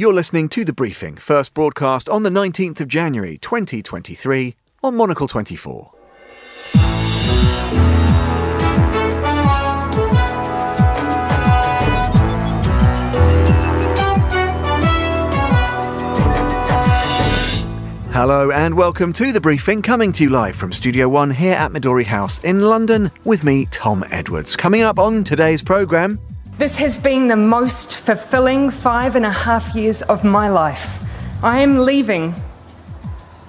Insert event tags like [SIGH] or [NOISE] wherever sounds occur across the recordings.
You're listening to The Briefing, first broadcast on the 19th of January 2023 on Monocle 24. Hello and welcome to The Briefing, coming to you live from Studio One here at Midori House in London with me, Tom Edwards. Coming up on today's programme. This has been the most fulfilling five and a half years of my life. I am leaving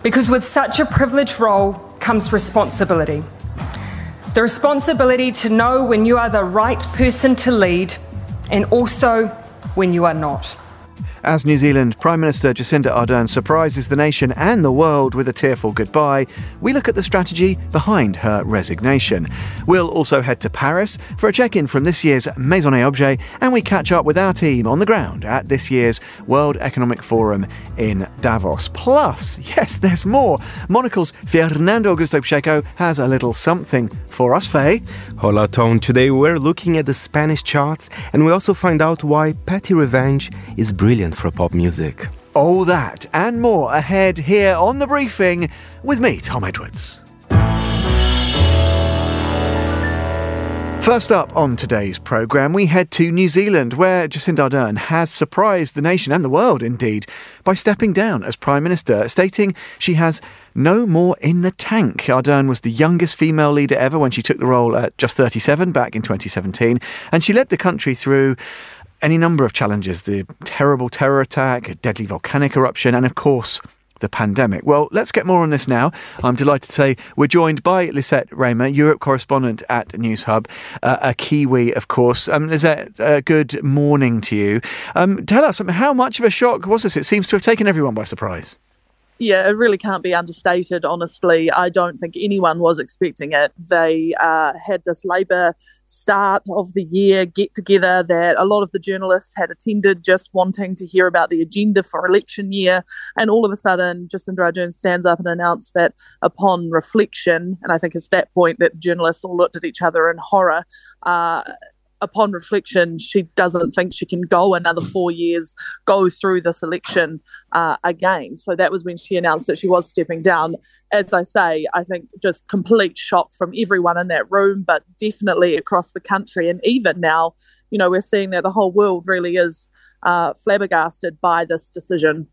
because with such a privileged role comes responsibility. The responsibility to know when you are the right person to lead and also when you are not. As New Zealand Prime Minister Jacinda Ardern surprises the nation and the world with a tearful goodbye, we look at the strategy behind her resignation. We'll also head to Paris for a check in from this year's Maison et Objet, and we catch up with our team on the ground at this year's World Economic Forum in Davos. Plus, [LAUGHS] yes, there's more. Monocle's Fernando Augusto Pacheco has a little something for us, Faye. Hola, Tom. Today we're looking at the Spanish charts, and we also find out why Petty Revenge is brilliant for pop music. All that and more ahead here on The Briefing with me, Tom Edwards. First up on today's programme, we head to New Zealand, where Jacinda Ardern has surprised the nation and the world, indeed, by stepping down as Prime Minister, stating she has no more in the tank. Ardern was the youngest female leader ever when she took the role at just 37 back in 2017, and she led the country through any number of challenges the terrible terror attack, a deadly volcanic eruption, and of course, the pandemic. Well, let's get more on this now. I'm delighted to say we're joined by Lisette Reymer, Europe correspondent at Newshub, uh, a Kiwi, of course. Um, Lisette, uh, good morning to you. Um, tell us, how much of a shock was this? It seems to have taken everyone by surprise. Yeah, it really can't be understated, honestly. I don't think anyone was expecting it. They uh, had this Labour start of the year get together that a lot of the journalists had attended just wanting to hear about the agenda for election year. And all of a sudden, Jacinda Ardern stands up and announced that upon reflection, and I think it's that point that journalists all looked at each other in horror, uh, upon reflection, she doesn't think she can go another four years, go through this election uh, again. So that was when she announced that she was stepping down. As I say, I think just complete shock from everyone in that room, but definitely across the country. And even now, you know, we're seeing that the whole world really is uh, flabbergasted by this decision.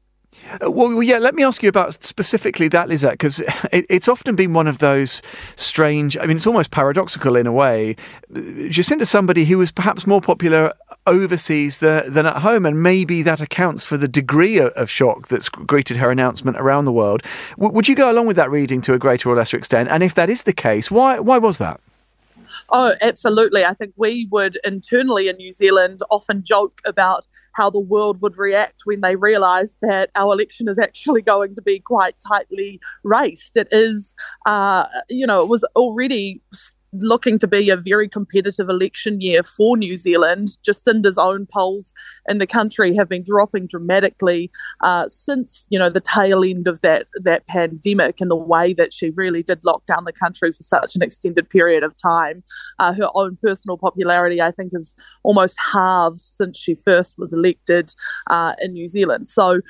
Uh, well, yeah, let me ask you about specifically that, Lisette, because [LAUGHS] it, it's often been one of those strange, I mean, it's almost paradoxical in a way. Jacinda's somebody who was perhaps more popular overseas than, than at home, and maybe that accounts for the degree of shock that's greeted her announcement around the world. W- would you go along with that reading to a greater or lesser extent? And if that is the case, why, why was that? Oh, absolutely. I think we would internally in New Zealand often joke about how the world would react when they realise that our election is actually [LAUGHS] going to be quite tightly raced. It is, uh, you know, it was already looking to be a very competitive election year for New Zealand. Jacinda's own polls in the country have been dropping dramatically uh, since you know the tail end of that that pandemic and the way that she really did lock down the country for such an extended period of time. Uh, her own personal popularity, I think, is almost halved since she first was elected uh, in New Zealand. So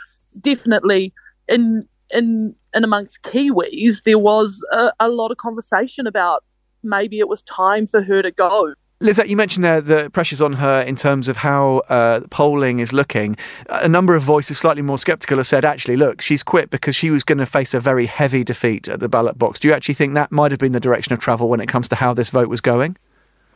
definitely in in in amongst Kiwis, there was a, a lot of conversation about maybe it was time for her to go. Lisette, you mentioned there the pressures on her in terms of how uh, polling is looking. A number of voices slightly more sceptical have said, actually, look, she's quit because she was going to face a very heavy defeat at the ballot box. Do you actually think that might have been the direction of travel when it comes to how this vote was going?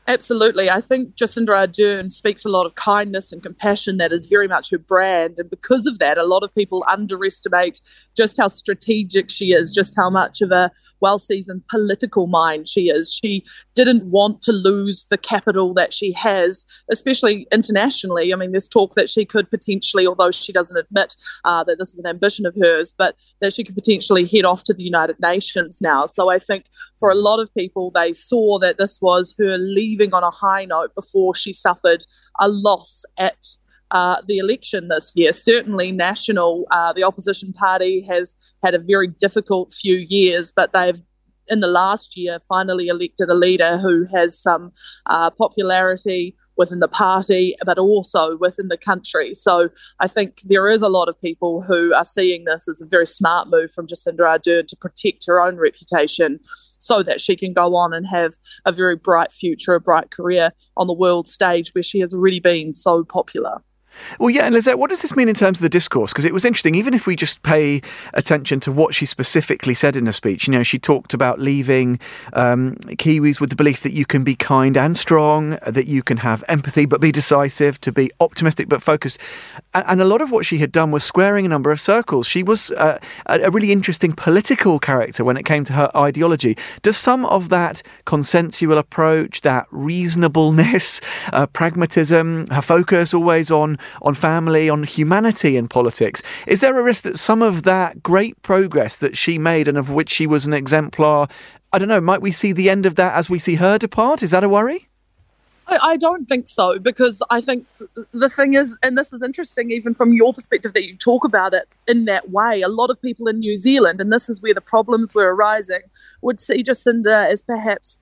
Absolutely. I think Jacinda Ardern speaks a lot of kindness and compassion that is very much her brand. And because of that, a lot of people underestimate just how strategic she is, just how much of a well seasoned political mind she is. She didn't want to lose the capital that she has, especially internationally. I mean, there's talk that she could potentially, although she doesn't admit uh, that this is an ambition of hers, but that she could potentially head off to the United Nations now. So I think for a lot of people, they saw that this was her leaving on a high note before she suffered a loss at uh, the election this year. Certainly, National, uh, the opposition party, has had a very difficult few years, but they've in the last year finally elected a leader who has some uh, popularity within the party, but also within the country. So I think there is a lot of people who are seeing this as a very smart move from Jacinda Ardern to protect her own reputation so that she can go on and have a very bright future, a bright career on the world stage where she has already been so popular. Well, yeah, and Lisette, what does this mean in terms of the discourse? Because it was interesting, even if we just pay attention to what she specifically said in the speech. You know, she talked about leaving um, Kiwis with the belief that you can be kind and strong, that you can have empathy but be decisive, to be optimistic but focused. And, and a lot of what she had done was squaring a number of circles. She was uh, a really interesting political character when it came to her ideology. Does some of that consensual approach, that reasonableness, uh, pragmatism, her focus always on on family, on humanity in politics. Is there a risk that some of that great progress that she made and of which she was an exemplar, I don't know, might we see the end of that as we see her depart? Is that a worry? I don't think so because I think the thing is, and this is interesting even from your perspective that you talk about it in that way. A lot of people in New Zealand, and this is where the problems were arising, would see Jacinda as perhaps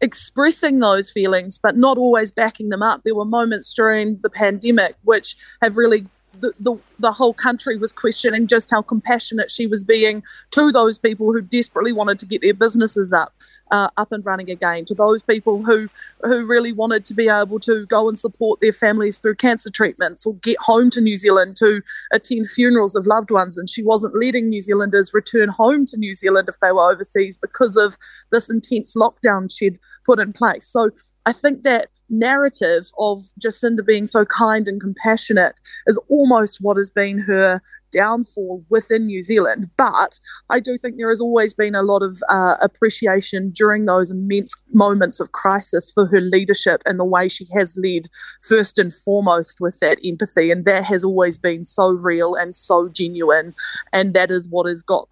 expressing those feelings, but not always backing them up. There were moments during the pandemic which have really the, the, whole country was questioning just how compassionate she was being to those people who desperately wanted to get their businesses up uh, up and running again, to those people who who really wanted to be able to go and support their families through cancer treatments or get home to New Zealand to attend funerals of loved ones. And she wasn't letting New Zealanders return home to New Zealand if they were overseas because of this intense lockdown she'd put in place. So I think that narrative of Jacinda being so kind and compassionate is almost what has been her downfall within New Zealand. But I do think there has always been a lot of uh, appreciation during those immense moments of crisis for her leadership and the way she has led, first and foremost, with that empathy. And that has always been so real and so genuine. And that is what has got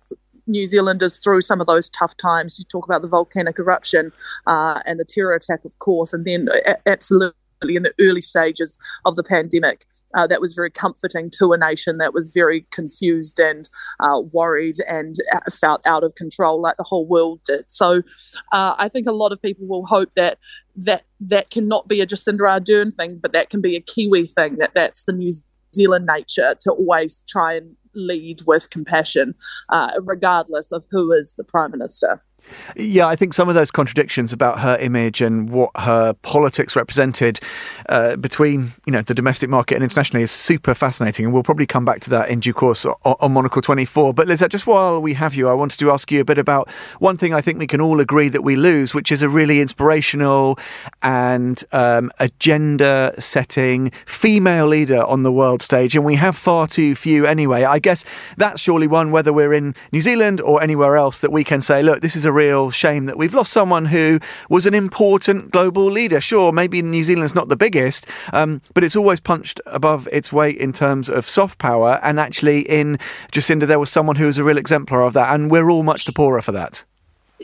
New Zealanders through some of those tough times. You talk about the volcanic eruption uh, and the terror attack, of course, and then a- absolutely in the early stages of the pandemic. Uh, that was very comforting to a nation that was very confused and uh, worried and uh, felt out of control, like the whole world did. So, uh, I think a lot of people will hope that that that cannot be a Jacinda Ardern thing, but that can be a Kiwi thing. That that's the New Zealand nature to always try and lead with compassion, uh, regardless of who is the prime minister. Yeah, I think some of those contradictions about her image and what her politics represented uh, between you know the domestic market and internationally is super fascinating, and we'll probably come back to that in due course on, on Monocle 24. But Lisette, just while we have you, I wanted to ask you a bit about one thing I think we can all agree that we lose, which is a really inspirational and um, agenda-setting female leader on the world stage, and we have far too few anyway. I guess that's surely one, whether we're in New Zealand or anywhere else, that we can say, look, this is a real shame that we've lost someone who was an important global leader. Sure, maybe New Zealand's not the biggest, um, but it's always punched above its weight in terms of soft power. And actually, in Jacinda, there was someone who was a real exemplar of that, and we're all much the poorer for that.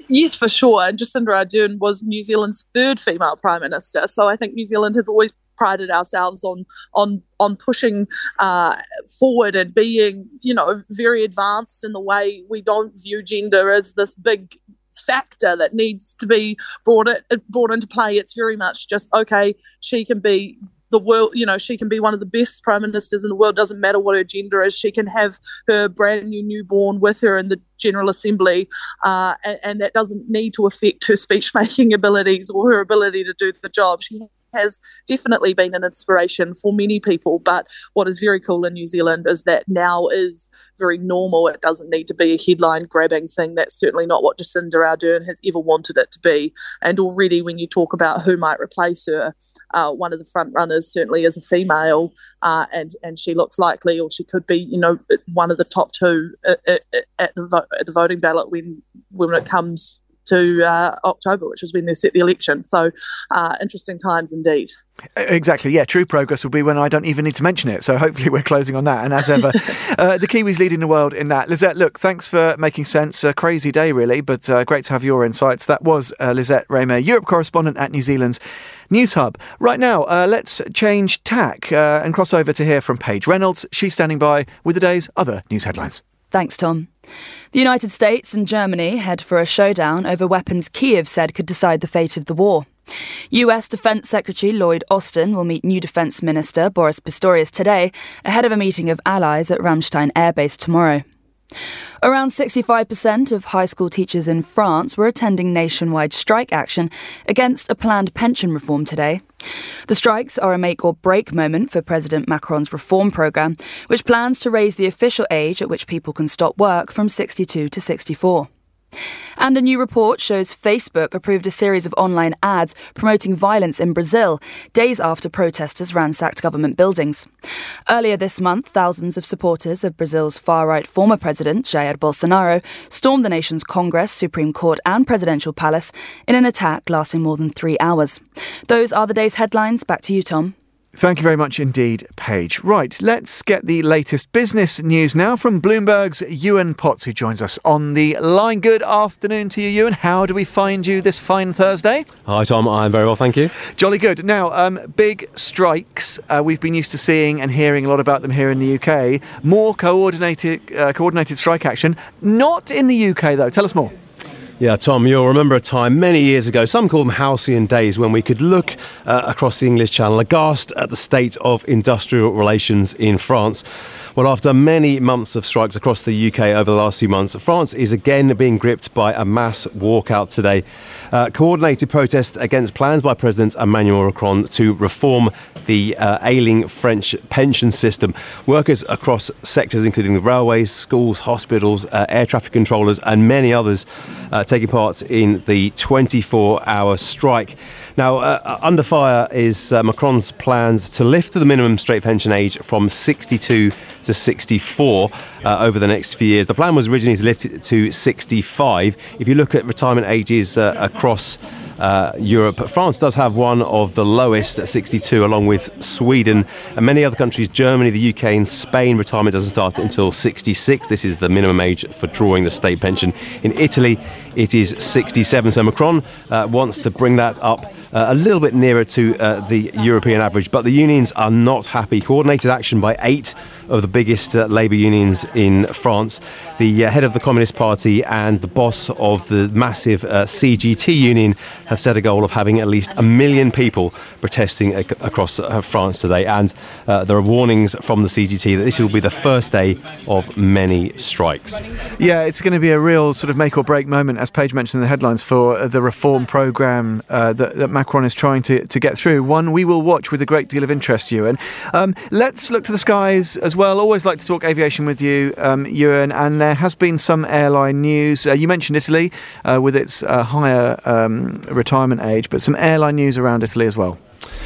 Yes, for sure. And Jacinda Ardern was New Zealand's third female prime minister. So I think New Zealand has always prided ourselves on on on pushing uh, forward and being, you know, very advanced in the way we don't view gender as this big factor that needs to be brought it brought into play. It's very much just okay. She can be the world, you know, she can be one of the best prime ministers in the world. Doesn't matter what her gender is. She can have her brand new newborn with her in the General Assembly, uh, and, and, that doesn't need to affect her [LAUGHS] speech making abilities or her ability to do the job. She has definitely been an inspiration for many people. But what is very cool in New Zealand is that now is very normal. It doesn't need to be a headline grabbing thing. That's certainly not what Jacinda Ardern has ever wanted it to be. And already, when you talk about who might replace her, uh, one of the front runners certainly is a female, uh, and and she looks likely, or she could be, you know, one of the top two at, at, at the, vo- at the voting ballot when when it comes to uh, October, which is when they set the election. So, uh, interesting times indeed. Exactly, yeah. True progress will be when I don't even need to mention it. So hopefully we're closing on that. And as ever, [LAUGHS] uh, the Kiwis leading the world in that. Lisette, look, thanks for making sense. A crazy day, really, but uh, great to have your insights. That was uh, Lisette Reymer, Europe correspondent at New Zealand's News Hub. Right now, uh, let's change tack uh, and cross over to hear from Paige Reynolds. She's standing by with the day's other news headlines. Thanks, Tom. The United States and Germany head for a showdown over weapons Kiev said could decide the fate of the war. US Defense Secretary Lloyd Austin will meet new Defense Minister Boris Pistorius today ahead of a meeting of allies at Ramstein Air Base tomorrow. Around 65% of high school teachers in France were attending nationwide strike action against a planned pension reform today. The strikes are a make or break moment for President Macron's reform programme, which plans to raise the official age at which people can stop work from 62 to 64. And a new report shows Facebook approved a series of online ads promoting violence in Brazil, days after protesters ransacked government buildings. Earlier this month, thousands of supporters of Brazil's far right former president, Jair Bolsonaro, stormed the nation's Congress, Supreme Court, and presidential palace in an attack lasting more than three hours. Those are the day's headlines. Back to you, Tom. Thank you very much indeed, Paige. Right, let's get the latest business news now from Bloomberg's Ewan Potts, who joins us on the line. Good afternoon to you, Ewan. How do we find you this fine Thursday? Hi, Tom. I'm very well, thank you. Jolly good. Now, um, big strikes. Uh, we've been used to seeing and hearing a lot about them here in the UK. More coordinated, uh, coordinated strike action. Not in the UK, though. Tell us more. Yeah, Tom, you'll remember a time many years ago, some call them halcyon days, when we could look uh, across the English Channel aghast at the state of industrial relations in France. Well, after many months of strikes across the UK over the last few months, France is again being gripped by a mass walkout today. Uh, coordinated protest against plans by President Emmanuel Macron to reform the uh, ailing French pension system. Workers across sectors, including the railways, schools, hospitals, uh, air traffic controllers, and many others, uh, taking part in the 24 hour strike. Now, uh, under fire is uh, Macron's plans to lift the minimum straight pension age from 62 to 64 uh, over the next few years. The plan was originally to lift it to 65. If you look at retirement ages uh, across uh, Europe. France does have one of the lowest at 62, along with Sweden and many other countries. Germany, the UK, and Spain. Retirement doesn't start until 66. This is the minimum age for drawing the state pension. In Italy, it is 67. So Macron uh, wants to bring that up uh, a little bit nearer to uh, the European average. But the unions are not happy. Coordinated action by eight of the biggest uh, labour unions in France. The uh, head of the Communist Party and the boss of the massive uh, CGT union have set a goal of having at least a million people protesting ac- across uh, France today. And uh, there are warnings from the CGT that this will be the first day of many strikes. Yeah, it's going to be a real sort of make or break moment, as Paige mentioned in the headlines, for uh, the reform programme that, that, Macron is trying to, to get through. One we will watch with a great deal of interest, Ewan. Um, let's look to the skies as well. Always like to talk aviation with you, um, Ewan, and there has been some airline news. Uh, you mentioned Italy uh, with its uh, higher um, retirement age, but some airline news around Italy as well.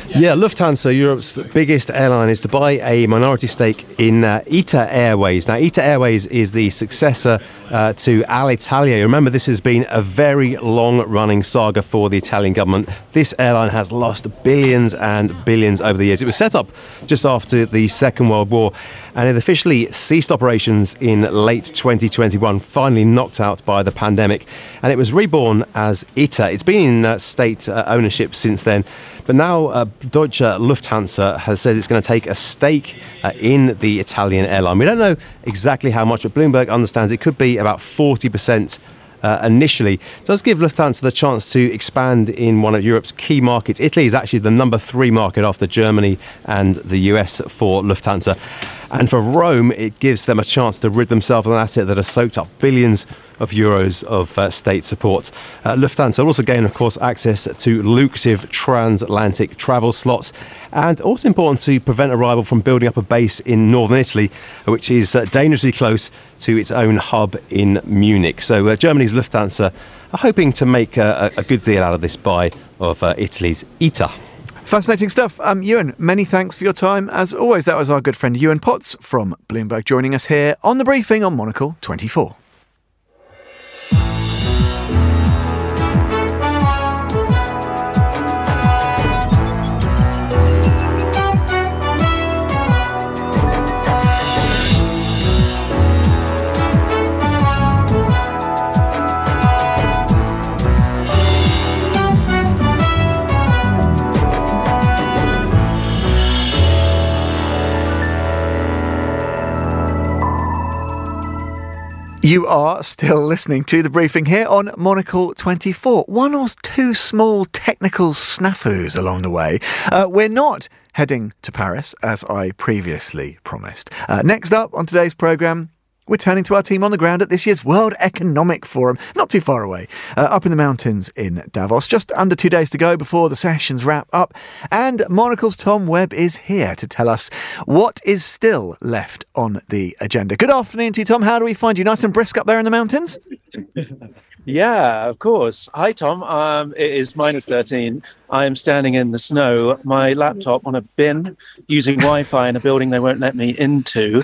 Yeah, Lufthansa, Europe's biggest airline, is to buy a minority stake in uh, ITA Airways. Now, ITA Airways is the successor uh, to Alitalia. Remember, this has been a very long running saga for the Italian government. This airline has lost billions and billions over the years. It was set up just after the Second World War and it officially ceased operations in late 2021, finally knocked out by the pandemic. And it was reborn as ITA. It's been in uh, state uh, ownership since then. But now uh, Deutsche Lufthansa has said it's going to take a stake uh, in the Italian airline. We don't know exactly how much, but Bloomberg understands it could be about 40%. Uh, initially it does give Lufthansa the chance to expand in one of Europe's key markets. Italy is actually the number three market after Germany and the US for Lufthansa. And for Rome, it gives them a chance to rid themselves of an asset that has soaked up billions of euros of uh, state support. Uh, Lufthansa also gain, of course, access to lucrative transatlantic travel slots, and also important to prevent a rival from building up a base in northern Italy, which is uh, dangerously close to its own hub in Munich. So uh, Germany's Lufthansa are hoping to make a, a, good deal out of this buy of uh, Italy's ITA. Fascinating stuff. Um, Ewan, many thanks for your time. As always, that was our good friend Ewan Potts from Bloomberg joining us here on the briefing on Monocle 24. You are still listening to the briefing here on Monocle 24. One or two small technical snafus along the way. Uh, we're not heading to Paris, as I previously promised. Uh, next up on today's programme, we're turning to our team on the ground at this year's World Economic Forum, not too far away, uh, up in the mountains in Davos. Just under two days to go before the sessions wrap up. And Monocle's Tom Webb is here to tell us what is still left on the agenda. Good afternoon to you, Tom. How do we find you? Nice and brisk up there in the mountains? [LAUGHS] Yeah, of course. Hi, Tom. Um, it is minus 13. I am standing in the snow, my laptop on a bin using Wi Fi in a building they won't let me into.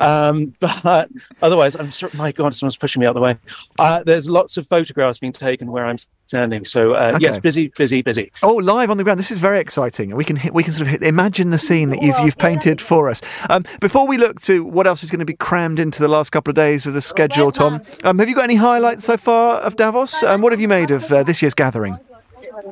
Um, [LAUGHS] but otherwise, I'm sorry, my God, someone's pushing me out the way. Uh, there's lots of photographs being taken where I'm standing. So, uh, Okay. yes, busy, busy, busy. Oh, live on the ground. This is very exciting. We can hit, we can sort of hit, imagine the scene that you've you've painted for us. Um, before we look to what else is going to be crammed into the last couple of days of the schedule, Tom, um, have you got any highlights so far of Davos? Um, what have you made of uh, this year's gathering?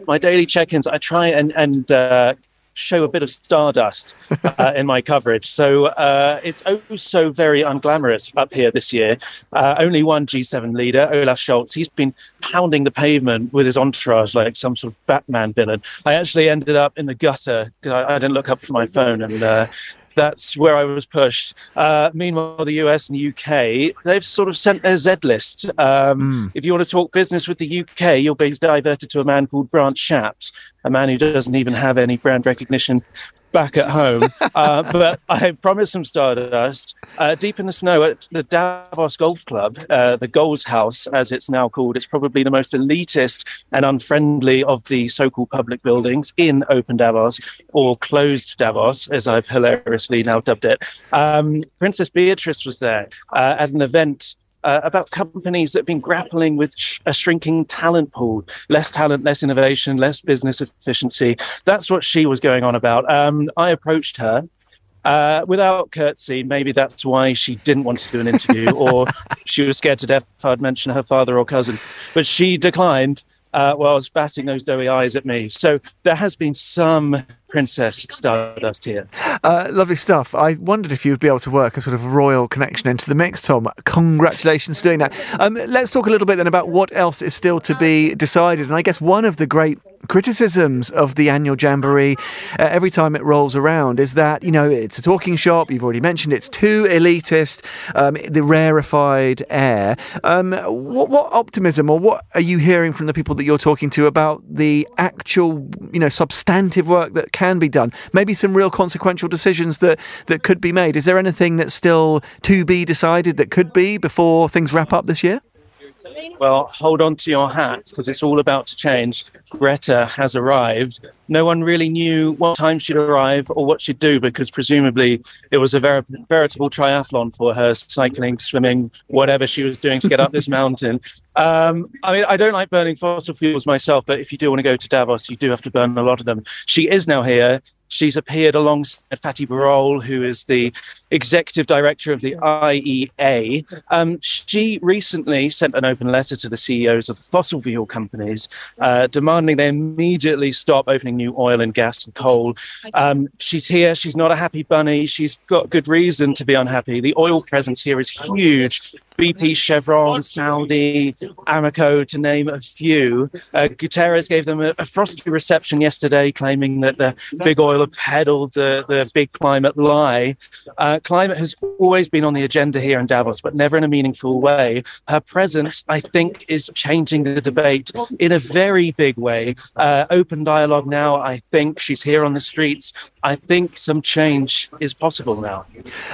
My daily check ins, I try and, and uh, show a bit of stardust [LAUGHS] uh, in my coverage. So uh, it's oh so very unglamorous up here this year. Uh, only one G7 leader, Olaf Scholz, he's been pounding the pavement with his entourage like some sort of Batman villain. I actually ended up in the gutter because I, I didn't look up from my phone and. That's where I was pushed. Uh, meanwhile, the US and UK, they've sort of sent their Z list. Um, If you want to talk business with the UK, you'll be diverted to a man called Grant Shapps, a man who doesn't even have any brand recognition back at home. uh, [LAUGHS] but I promised some stardust. Uh, deep in the snow at the Davos Golf Club, uh, the Goals House, as it's now called, it's probably the most elitist and unfriendly of the so called public buildings in open Davos or closed Davos, as I've hilariously now dubbed it. Um, Princess Beatrice was there uh, at an event uh, about companies that have been grappling with sh- a shrinking talent pool, less talent, less innovation, less business efficiency. That's what she was going on about. Um, I approached her. Uh, without curtsy, maybe that's why she didn't want to do an interview, [LAUGHS] or she was scared to death if I'd mention her father or cousin. But she declined uh, whilst batting those doughy eyes at me. So there has been some Princess Stardust here. Uh, lovely stuff. I wondered if you'd be able to work a sort of royal connection into the mix, Tom. Congratulations doing that. Um, let's talk a little bit then about what else is still to be decided. And I guess one of the great criticisms of the annual jamboree uh, every time it rolls around is that you know it's a talking shop you've already mentioned it's too elitist um, the rarefied air um, what, what optimism or what are you hearing from the people that you're talking to about the actual you know substantive work that can be done. Maybe some real consequential decisions that that could be made. Is there anything that's still to be decided that could be before things wrap up this year Well, hold on to your hat because it's all about to change. Greta has arrived. No one really knew what time she'd arrive or what she'd do because presumably it was a ver- veritable triathlon for her cycling, swimming, whatever she was doing to get up this mountain. Um, I mean, I don't like burning fossil fuels myself, but if you do want to go to Davos, you do have to burn a lot of them. She is now here. She's appeared alongside Fatih Birol, who is the executive director of the IEA. Um, she recently sent an open letter to the CEOs of the fossil fuel companies, uh, demanding they immediately stop opening new oil and gas and coal. Um, she's here. She's not a happy bunny. She's got good reason to be unhappy. The oil presence here is huge. BP, Chevron, Saudi, Aramco, to name a few. Uh, Guterres gave them a, a frosty reception yesterday, claiming that the big oil had peddled the, the big climate lie. Uh, climate has always been on the agenda here in Davos, but never in a meaningful way. Her presence, I think, is changing the debate in a very big way. Uh, open dialogue now, I think she's here on the streets. I think some change is possible now.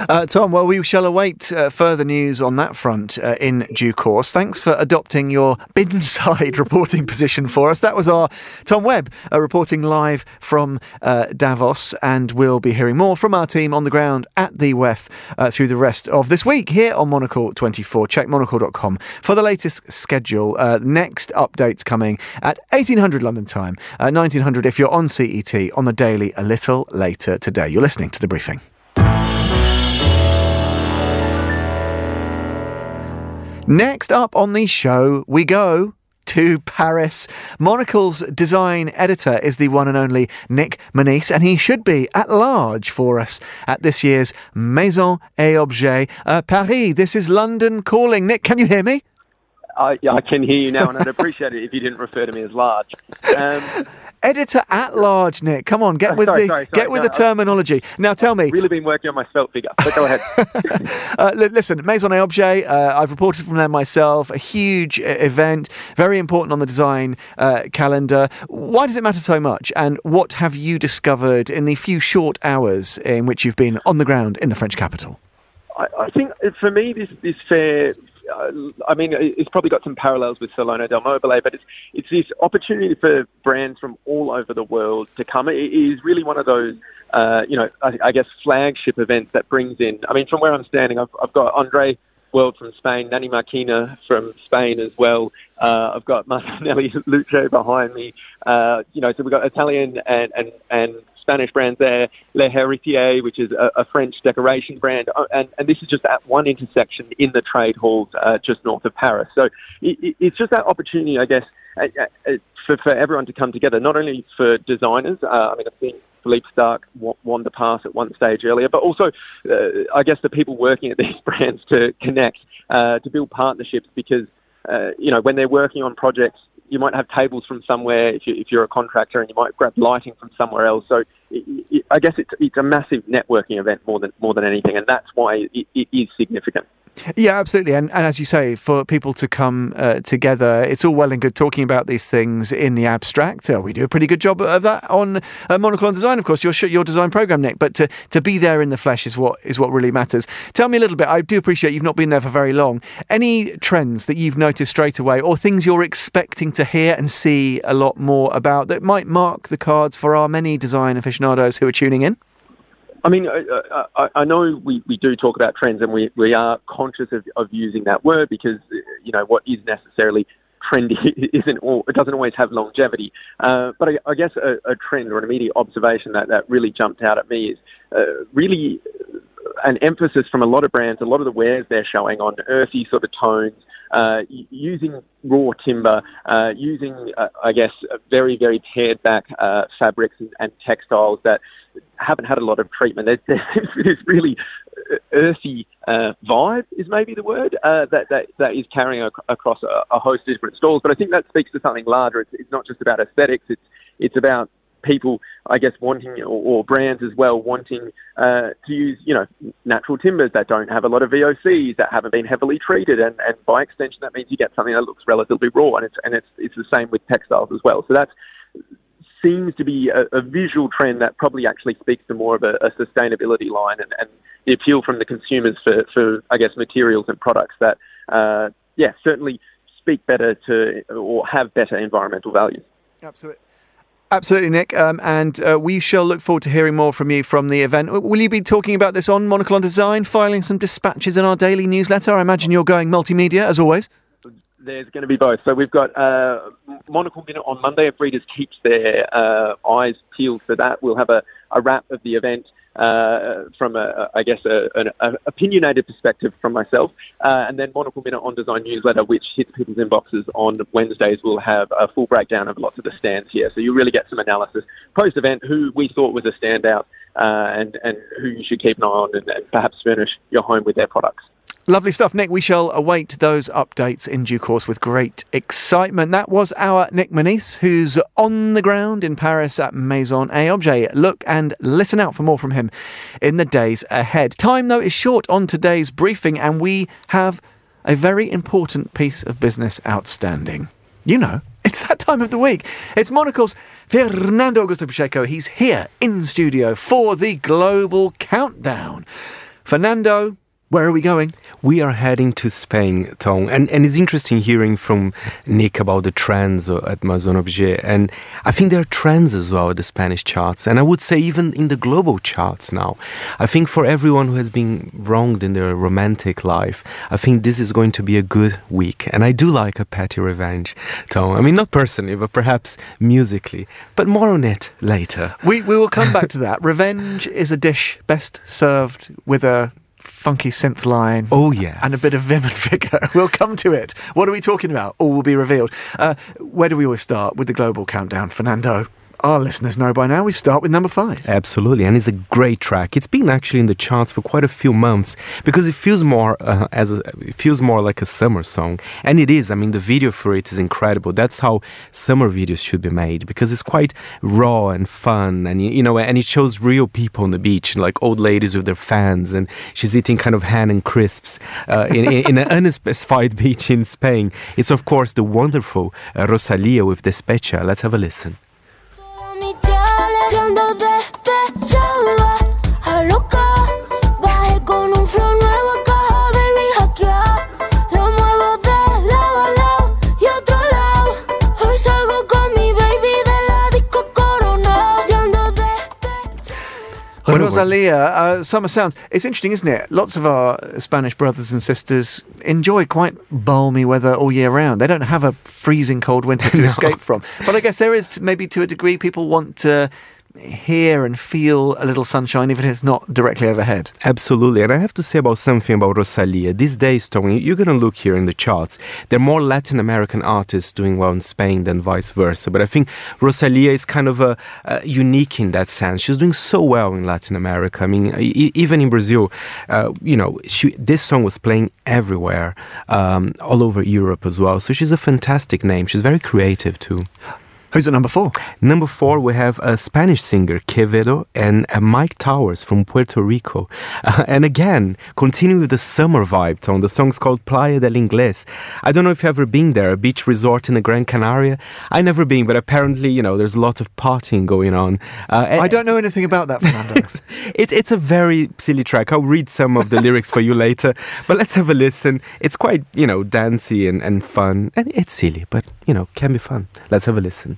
Uh, Tom, well, we shall await uh, further news on that front uh, in due course. Thanks for adopting your [LAUGHS] bin side reporting position for us. That was our Tom Webb uh, reporting live from uh, Davos, and we'll be hearing more from our team on the ground at the WEF uh, through the rest of this week here on Monocle 24. Check monocle.com for the latest schedule. Uh, next updates coming at 1800 London time, uh, 1900 if you're on CET on the daily a little later today. You're listening to the briefing. Next up on the show, we go to Paris. Monocle's design editor is the one and only Nick Monisse, and he should be at large for us at this year's Maison et Objet uh, Paris. This is London calling. Nick, can you hear me? I, I can hear you now, and I'd appreciate it if you didn't refer to me as large. [LAUGHS] Um, Editor at large, Nick. Come on, get Oh, with sorry, the sorry, get with No, the terminology. Now, tell me. really been working on my spelt figure, but go ahead. [LAUGHS] Uh, li- listen, Maison et Objet, uh, I've reported from them myself. A huge uh, event, very important on the design uh, calendar. Why does it matter so much? And what have you discovered in the few short hours in which you've been on the ground in the French capital? I, I think uh, for me, this this fair. Uh, I mean, it's probably got some parallels with Salone del Mobile, but it's it's this opportunity for brands from all over the world to come. It is really one of those, uh, you know, I, I guess flagship events that brings in. I mean, from where I'm standing, I've, I've got Andreu World from Spain, Nani Marquina from Spain as well. Uh, I've got [LAUGHS] Martinelli Luce behind me. Uh, you know, so we've got Italian and, and, and Spanish brands there, Le Héritier, which is a, a French decoration brand, uh, and, and this is just at one intersection in the trade halls uh, just north of Paris. So it, it, it's just that opportunity, I guess, uh, uh, for, for everyone to come together, not only for designers. Uh, I mean, I've seen Philippe Starck won the pass at one stage earlier, but also, uh, I guess, the people working at [LAUGHS] these brands to connect, to build partnerships because, you know, when they're working on projects, you might have tables from somewhere if, you, if you're a contractor, and you might grab lighting from somewhere else. So I guess it's, it's a massive networking event more than more than anything, and that's why it, it is significant. Yeah, absolutely. And, and as you say, for people to come uh, together, it's all well and good talking about these things in the abstract. Uh, we do a pretty good job of that on uh, Monocle on Design, of course, your your design program, Nick. But to, to be there in the flesh is what is what really matters. Tell me a little bit. I do appreciate you've not been there for very long. Any trends that you've noticed straight away, or things you're expecting to hear and see a lot more about that might mark the cards for our many design aficionados who are tuning in? I mean, I, I, I know we, we do talk about trends, and we, we are conscious of, of using that word because you know what is necessarily trendy [LAUGHS] isn't all, it doesn't always have longevity. Uh, but I, I guess a, a trend or an immediate observation that, that really jumped out at me is uh, really an emphasis from a lot of brands, a lot of the wares they're showing on earthy sort of tones, uh, using raw timber, uh, using, uh, I guess, very, very pared back uh, fabrics and, and textiles that haven't had a lot of treatment. There's, [LAUGHS] there's this really earthy uh, vibe, is maybe the word, uh, that, that, that is carrying ac- across a, a host of different stalls. But I think that speaks to something larger. It's, it's not just about aesthetics, it's, it's about people, I guess, wanting, or, or brands as well, wanting uh, to use, you know, natural timbers that don't have a lot of VOCs, that haven't been heavily treated, and, and by extension, that means you get something that looks relatively raw, and it's and it's it's the same with textiles as well. So that seems to be a, a visual trend that probably actually speaks to more of a, a sustainability line and, and the appeal from the consumers for, for I guess, materials and products that, uh, yeah, certainly speak better to or have better environmental values. Absolutely. Absolutely, Nick. Um, and uh, we shall look forward to hearing more from you from the event. Will you be talking about this on Monocle on Design, filing some dispatches in our daily newsletter? I imagine you're going multimedia, as always. There's going to be both. So we've got uh, Monocle Minute on Monday. If readers keep their uh, eyes peeled for that, we'll have a, a wrap of the event uh, from, a, I guess, a, an a opinionated perspective from myself. Uh, and then Monocle Minute on Design newsletter, which hits people's inboxes on Wednesdays, will have a full breakdown of lots of the stands here. So you really get some analysis post event, who we thought was a standout, uh, and, and who you should keep an eye on, and, and perhaps furnish your home with their products. Lovely stuff, Nick. We shall await those updates in due course with great excitement. That was our Nick Monisse, who's on the ground in Paris at Maison et Objet. Look and listen out for more from him in the days ahead. Time, though, is short on today's briefing, and we have a very important piece of business outstanding. You know, [LAUGHS] it's that time of the week. It's Monocle's Fernando Augusto Pacheco. He's here in studio for the global countdown. Fernando, where are we going? We are heading to Spain, Tom, and and it's interesting hearing from Nick about the trends at Maison Objet, and I think there are trends as well at the Spanish charts, and I would say even in the global charts now. I think for everyone who has been wronged in their romantic life, I think this is going to be a good week, and I do like a petty revenge, Tom. I mean, not personally, but perhaps musically, but more on it later. We we will come back to that. Revenge is a dish best served with a funky synth line. Oh, yeah. And a bit of vim and vigour. [LAUGHS] We'll come to it. What are we talking about? All will be revealed. Uh, where do we always start? With the global countdown. Fernando our listeners know by now, we start with number five. Absolutely, and it's a great track. It's been actually in the charts for quite a few months because it feels more uh, as a, it feels more like a summer song, and it is. I mean, the video for it is incredible. That's how summer videos should be made because it's quite raw and fun, and you know, and it shows real people on the beach, like old ladies with their fans, and she's eating kind of ham and crisps uh, in, in, in, an [LAUGHS] unspecified beach in Spain. It's of course the wonderful uh, Rosalia with Despecha. Let's have a listen. Rosalia, uh, Summer Sounds. It's interesting, isn't it? Lots of our Spanish brothers and sisters enjoy quite balmy weather all year round. They don't have a freezing cold winter to [LAUGHS] no. escape from. But I guess there is maybe to a degree people want to hear and feel a little sunshine, even if it's not directly overhead. Absolutely. And I have to say about something about Rosalia. These days, Tony, you're going to look here in the charts. There are more Latin American artists doing well in Spain than vice versa. But I think Rosalia is kind of a, a unique in that sense. She's doing so well in Latin America. I mean, e- even in Brazil, uh, you know, she, this song was playing everywhere, um, all over Europe as well. So she's a fantastic name. She's very creative too. Who's at number four? Number four, we have a Spanish singer, Quevedo, and Myke Towers from Puerto Rico. Uh, [LAUGHS] and again, continuing with the summer vibe tone, the song's called Playa del Inglés. I don't know if you've ever been there, a beach resort in the Gran Canaria. i never been, but apparently, you know, there's a lot of partying going on. Uh, I don't know anything about that, Fernando. [LAUGHS] it, it's a very silly track. I'll read some of the lyrics for you later, but let's have a listen. It's quite, you know, dancey and, and fun. And it's silly, but, you know, can be fun. Let's have a listen.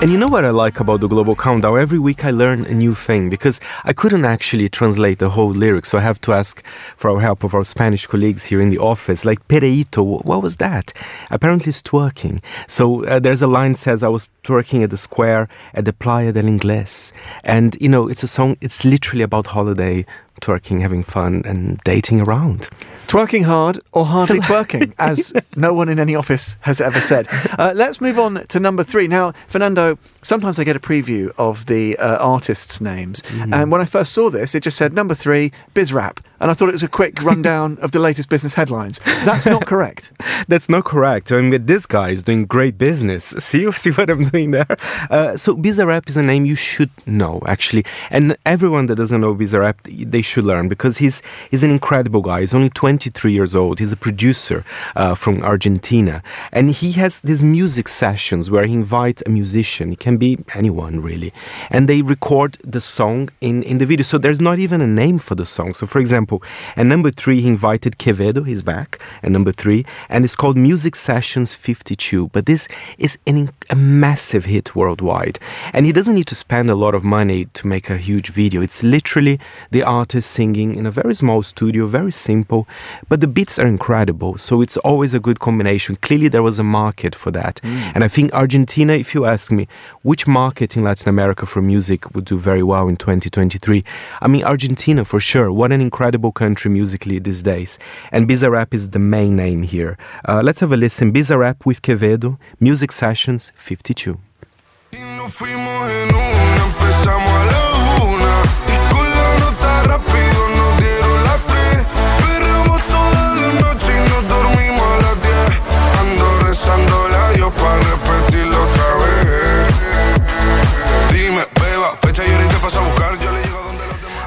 And you know what I like about the Global Countdown? Every week I learn a new thing because I couldn't actually translate the whole lyrics, so I have to ask for our help of our Spanish colleagues here in the office. Like pereito, what was that? Apparently it's twerking. So uh, there's a line says I was twerking at the square at the Playa del Inglés, and you know it's a song. It's literally about holiday twerking, having fun, and dating around. Twerking hard or hardly [LAUGHS] twerking, as no one in any office has ever said. Uh, let's move on to number three. Now, Fernando, sometimes I get a preview of the uh, artists' names. Mm. And when I first saw this, it just said number three, Bizrap. And I thought it was a quick rundown of the latest business headlines. That's not correct. [LAUGHS] That's not correct. I mean, this guy is doing great business. [LAUGHS] See, see what I'm doing there? Uh, so, Bizarrap is a name you should know, actually. And everyone that doesn't know Bizarrap, they should learn because he's, he's an incredible guy. He's only 23 years old. He's a producer uh, from Argentina. And he has these music sessions where he invites a musician. It can be anyone, really. And they record the song in, in the video. So there's not even a name for the song. So, for example, and number three, he invited Quevedo, he's back, and number three, and it's called Music Sessions 52. But this is an, a massive hit worldwide. And he doesn't need to spend a lot of money to make a huge video. It's literally the artist singing in a very small studio, very simple, but the beats are incredible. So it's always a good combination. Clearly, there was a market for that. Mm. And I think Argentina, if you ask me, which market in Latin America for music would do very well in 2023? I mean, Argentina for sure. What an incredible country musically these days. And Bizarrap is the main name here. Uh, let's have a listen. Bizarrap with Quevedo, Music Sessions 52.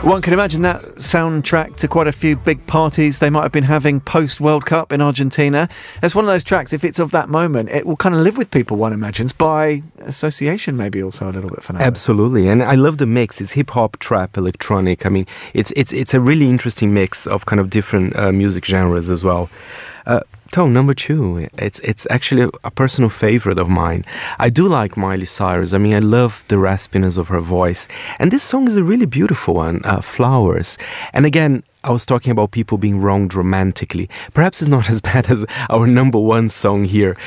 One can imagine that soundtrack to quite a few big parties they might have been having post World Cup in Argentina. It's one of those tracks, if it's of that moment, it will kind of live with people, one imagines, by association, maybe also a little bit for now. Absolutely, and I love the mix. It's hip hop, trap, electronic. I mean, it's it's it's a really interesting mix of kind of different uh, music genres as well. Uh, Tone number two. It's it's actually a personal favorite of mine. I do like Miley Cyrus. I mean, I love the raspiness of her voice, and this song is a really beautiful one. Uh, Flowers, and again, I was talking about people being wronged romantically. Perhaps it's not [LAUGHS] as bad as our number one song here,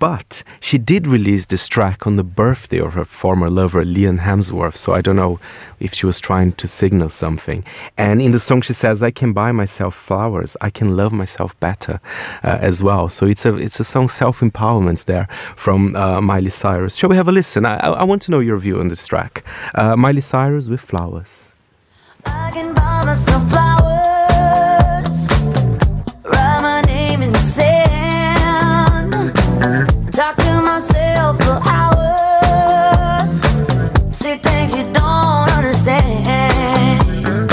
but she did release this track on the birthday of her former lover, Liam Hemsworth. So I don't know if she was trying to signal something. And in the song, she says, "I can buy myself flowers. I can love myself better," uh, as well. So it's a it's a song self empowerment there from uh, Miley Cyrus. Shall we have a listen? I, I, want to know your view on this track. Uh, Miley Cyrus with flowers. Talk to myself for hours. See things you don't understand.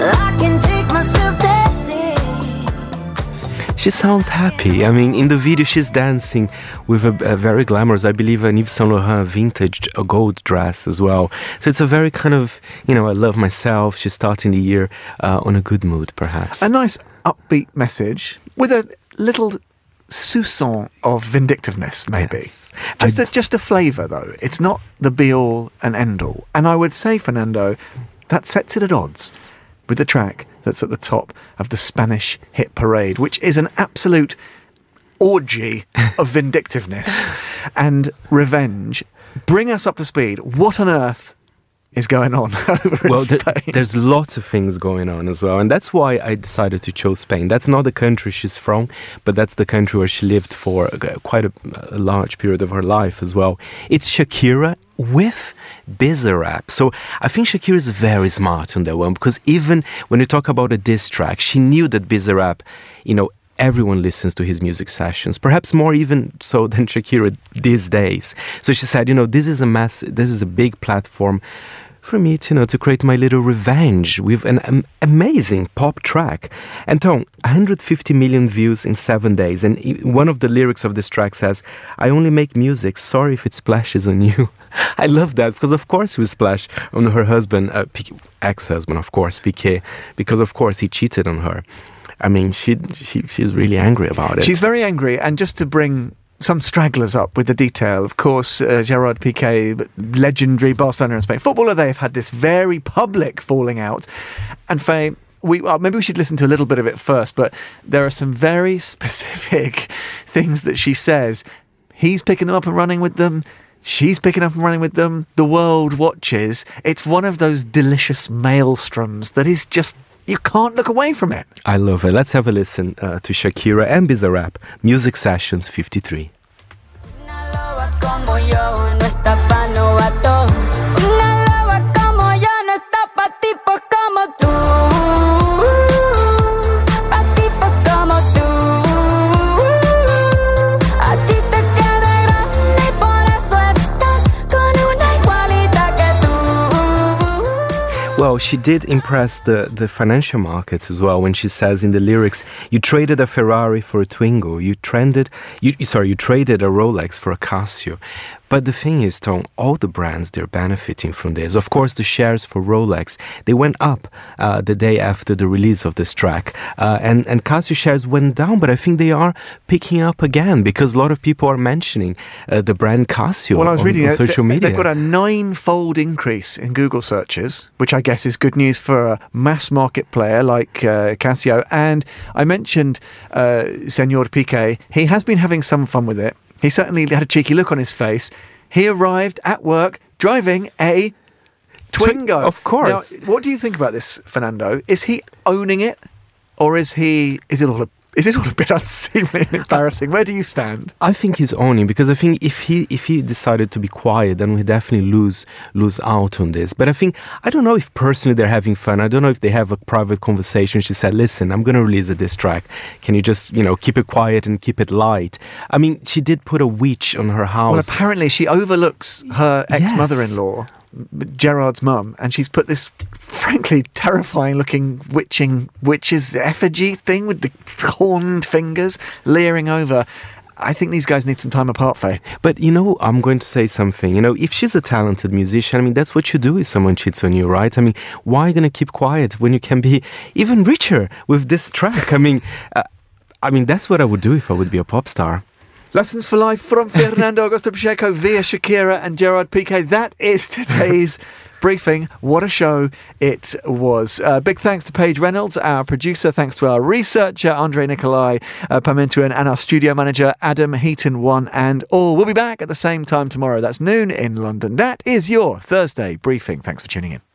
I can take myself dancing. She sounds happy. I mean, in the video, she's dancing with a, a very glamorous, I believe, an Yves Saint Laurent vintage a gold dress as well. So it's a very kind of, you know, I love myself. She's starting the year uh, on a good mood, perhaps. A nice upbeat message with a little soupçon of vindictiveness, maybe. Yes. Just a, just a flavour, though. It's not the be all and end all. And I would say, Fernando, that sets it at odds with the track that's at the top of the Spanish hit parade, which is an absolute orgy of [LAUGHS] vindictiveness and revenge. Bring us up to speed. What on earth is going on [LAUGHS] over well, in Spain. there's lots of things going on as well, and that's why I decided to choose Spain. That's not the country she's from, but that's the country where she lived for uh, quite a, a large period of her life as well. It's Shakira with Bizarrap. So I think Shakira is very smart on that one because even when you talk about a diss track, she knew that Bizarrap, you know, everyone listens to his music sessions, perhaps more even so [LAUGHS] than Shakira these days. So she said, you know, this is a mass, this is a big platform for me to, you know, to create my little revenge with an um, amazing pop track. And Tom, 150 million views in seven days. And one of the lyrics of this track says, I only make music, sorry if it splashes on you. [LAUGHS] I love that because, of course, we splash on her husband, uh, ex husband, of course, Piqué, because, of course, he cheated on her. I mean, she, she she's really angry about it. She's very angry, and just to bring some stragglers up with the detail. Of course, uh, Gerard Piqué, legendary Barcelona and Spain footballer, they've had this very public falling out. And Faye, we well, maybe we should listen to a little bit of it first, but there are some very [LAUGHS] specific things that she says. He's picking them up and running with them. She's picking up and running with them. The world watches. It's one of those delicious maelstroms that is just you can't look away from it. I love it. Let's have a listen uh, to Shakira and Bizarrap, Music Sessions 53. She did impress the, the financial markets as well when she says in the lyrics, "You traded a Ferrari for a Twingo. You trended, you sorry, you traded a Rolex for a Casio." But the thing is, Tom, all the brands they're benefiting from this. Of course, the shares for Rolex they went up uh, the day after the release of this track, uh, and and Casio shares went down. But I think they are picking up again because a lot of people are mentioning uh, the brand Casio. Well, I was on, reading on social media. They've got a nine-fold increase in Google searches, which I guess is good news for a mass market player like uh, Casio. And I mentioned uh, Senor Piqué. He has been having some fun with it. He certainly had a cheeky look on his face. He arrived at work driving a Twingo. Of course. Now, what do you think about this, Fernando? Is he owning it, or is he? Is it all a is it all a bit [LAUGHS] unseemly and embarrassing? Where do you stand? I think he's owning because I think if he if he decided to be quiet, then we definitely lose lose out on this. But I think I don't know if personally they're having fun. I don't know if they have a private conversation. She said, "Listen, I'm going to release a diss track. Can you just you know keep it quiet and keep it light?" I mean, she did put a witch on her house. Well, apparently she overlooks her ex mother-in-law. Yes. Gerard's mum, and she's put this frankly terrifying looking witching witch's effigy thing with the horned fingers leering over. I think these guys need some time apart, Faye. But you know, I'm going to say something. You know, if she's a talented musician, I mean, that's what you do if someone cheats on you, right? I mean, why are you going to keep quiet when you can be even richer with this track? I mean, uh, I mean, that's what I would do if I would be a pop star. Lessons for life from Fernando Augusto Pacheco via Shakira and Gerard Piqué. That is today's [LAUGHS] briefing. What a show it was. Uh, big thanks to Paige Reynolds, our producer. Thanks to our researcher, Andre Nikolai uh, and our studio manager, Adam Heaton, one and all. We'll be back at the same time tomorrow. That's noon in London. That is your Thursday briefing. Thanks for tuning in.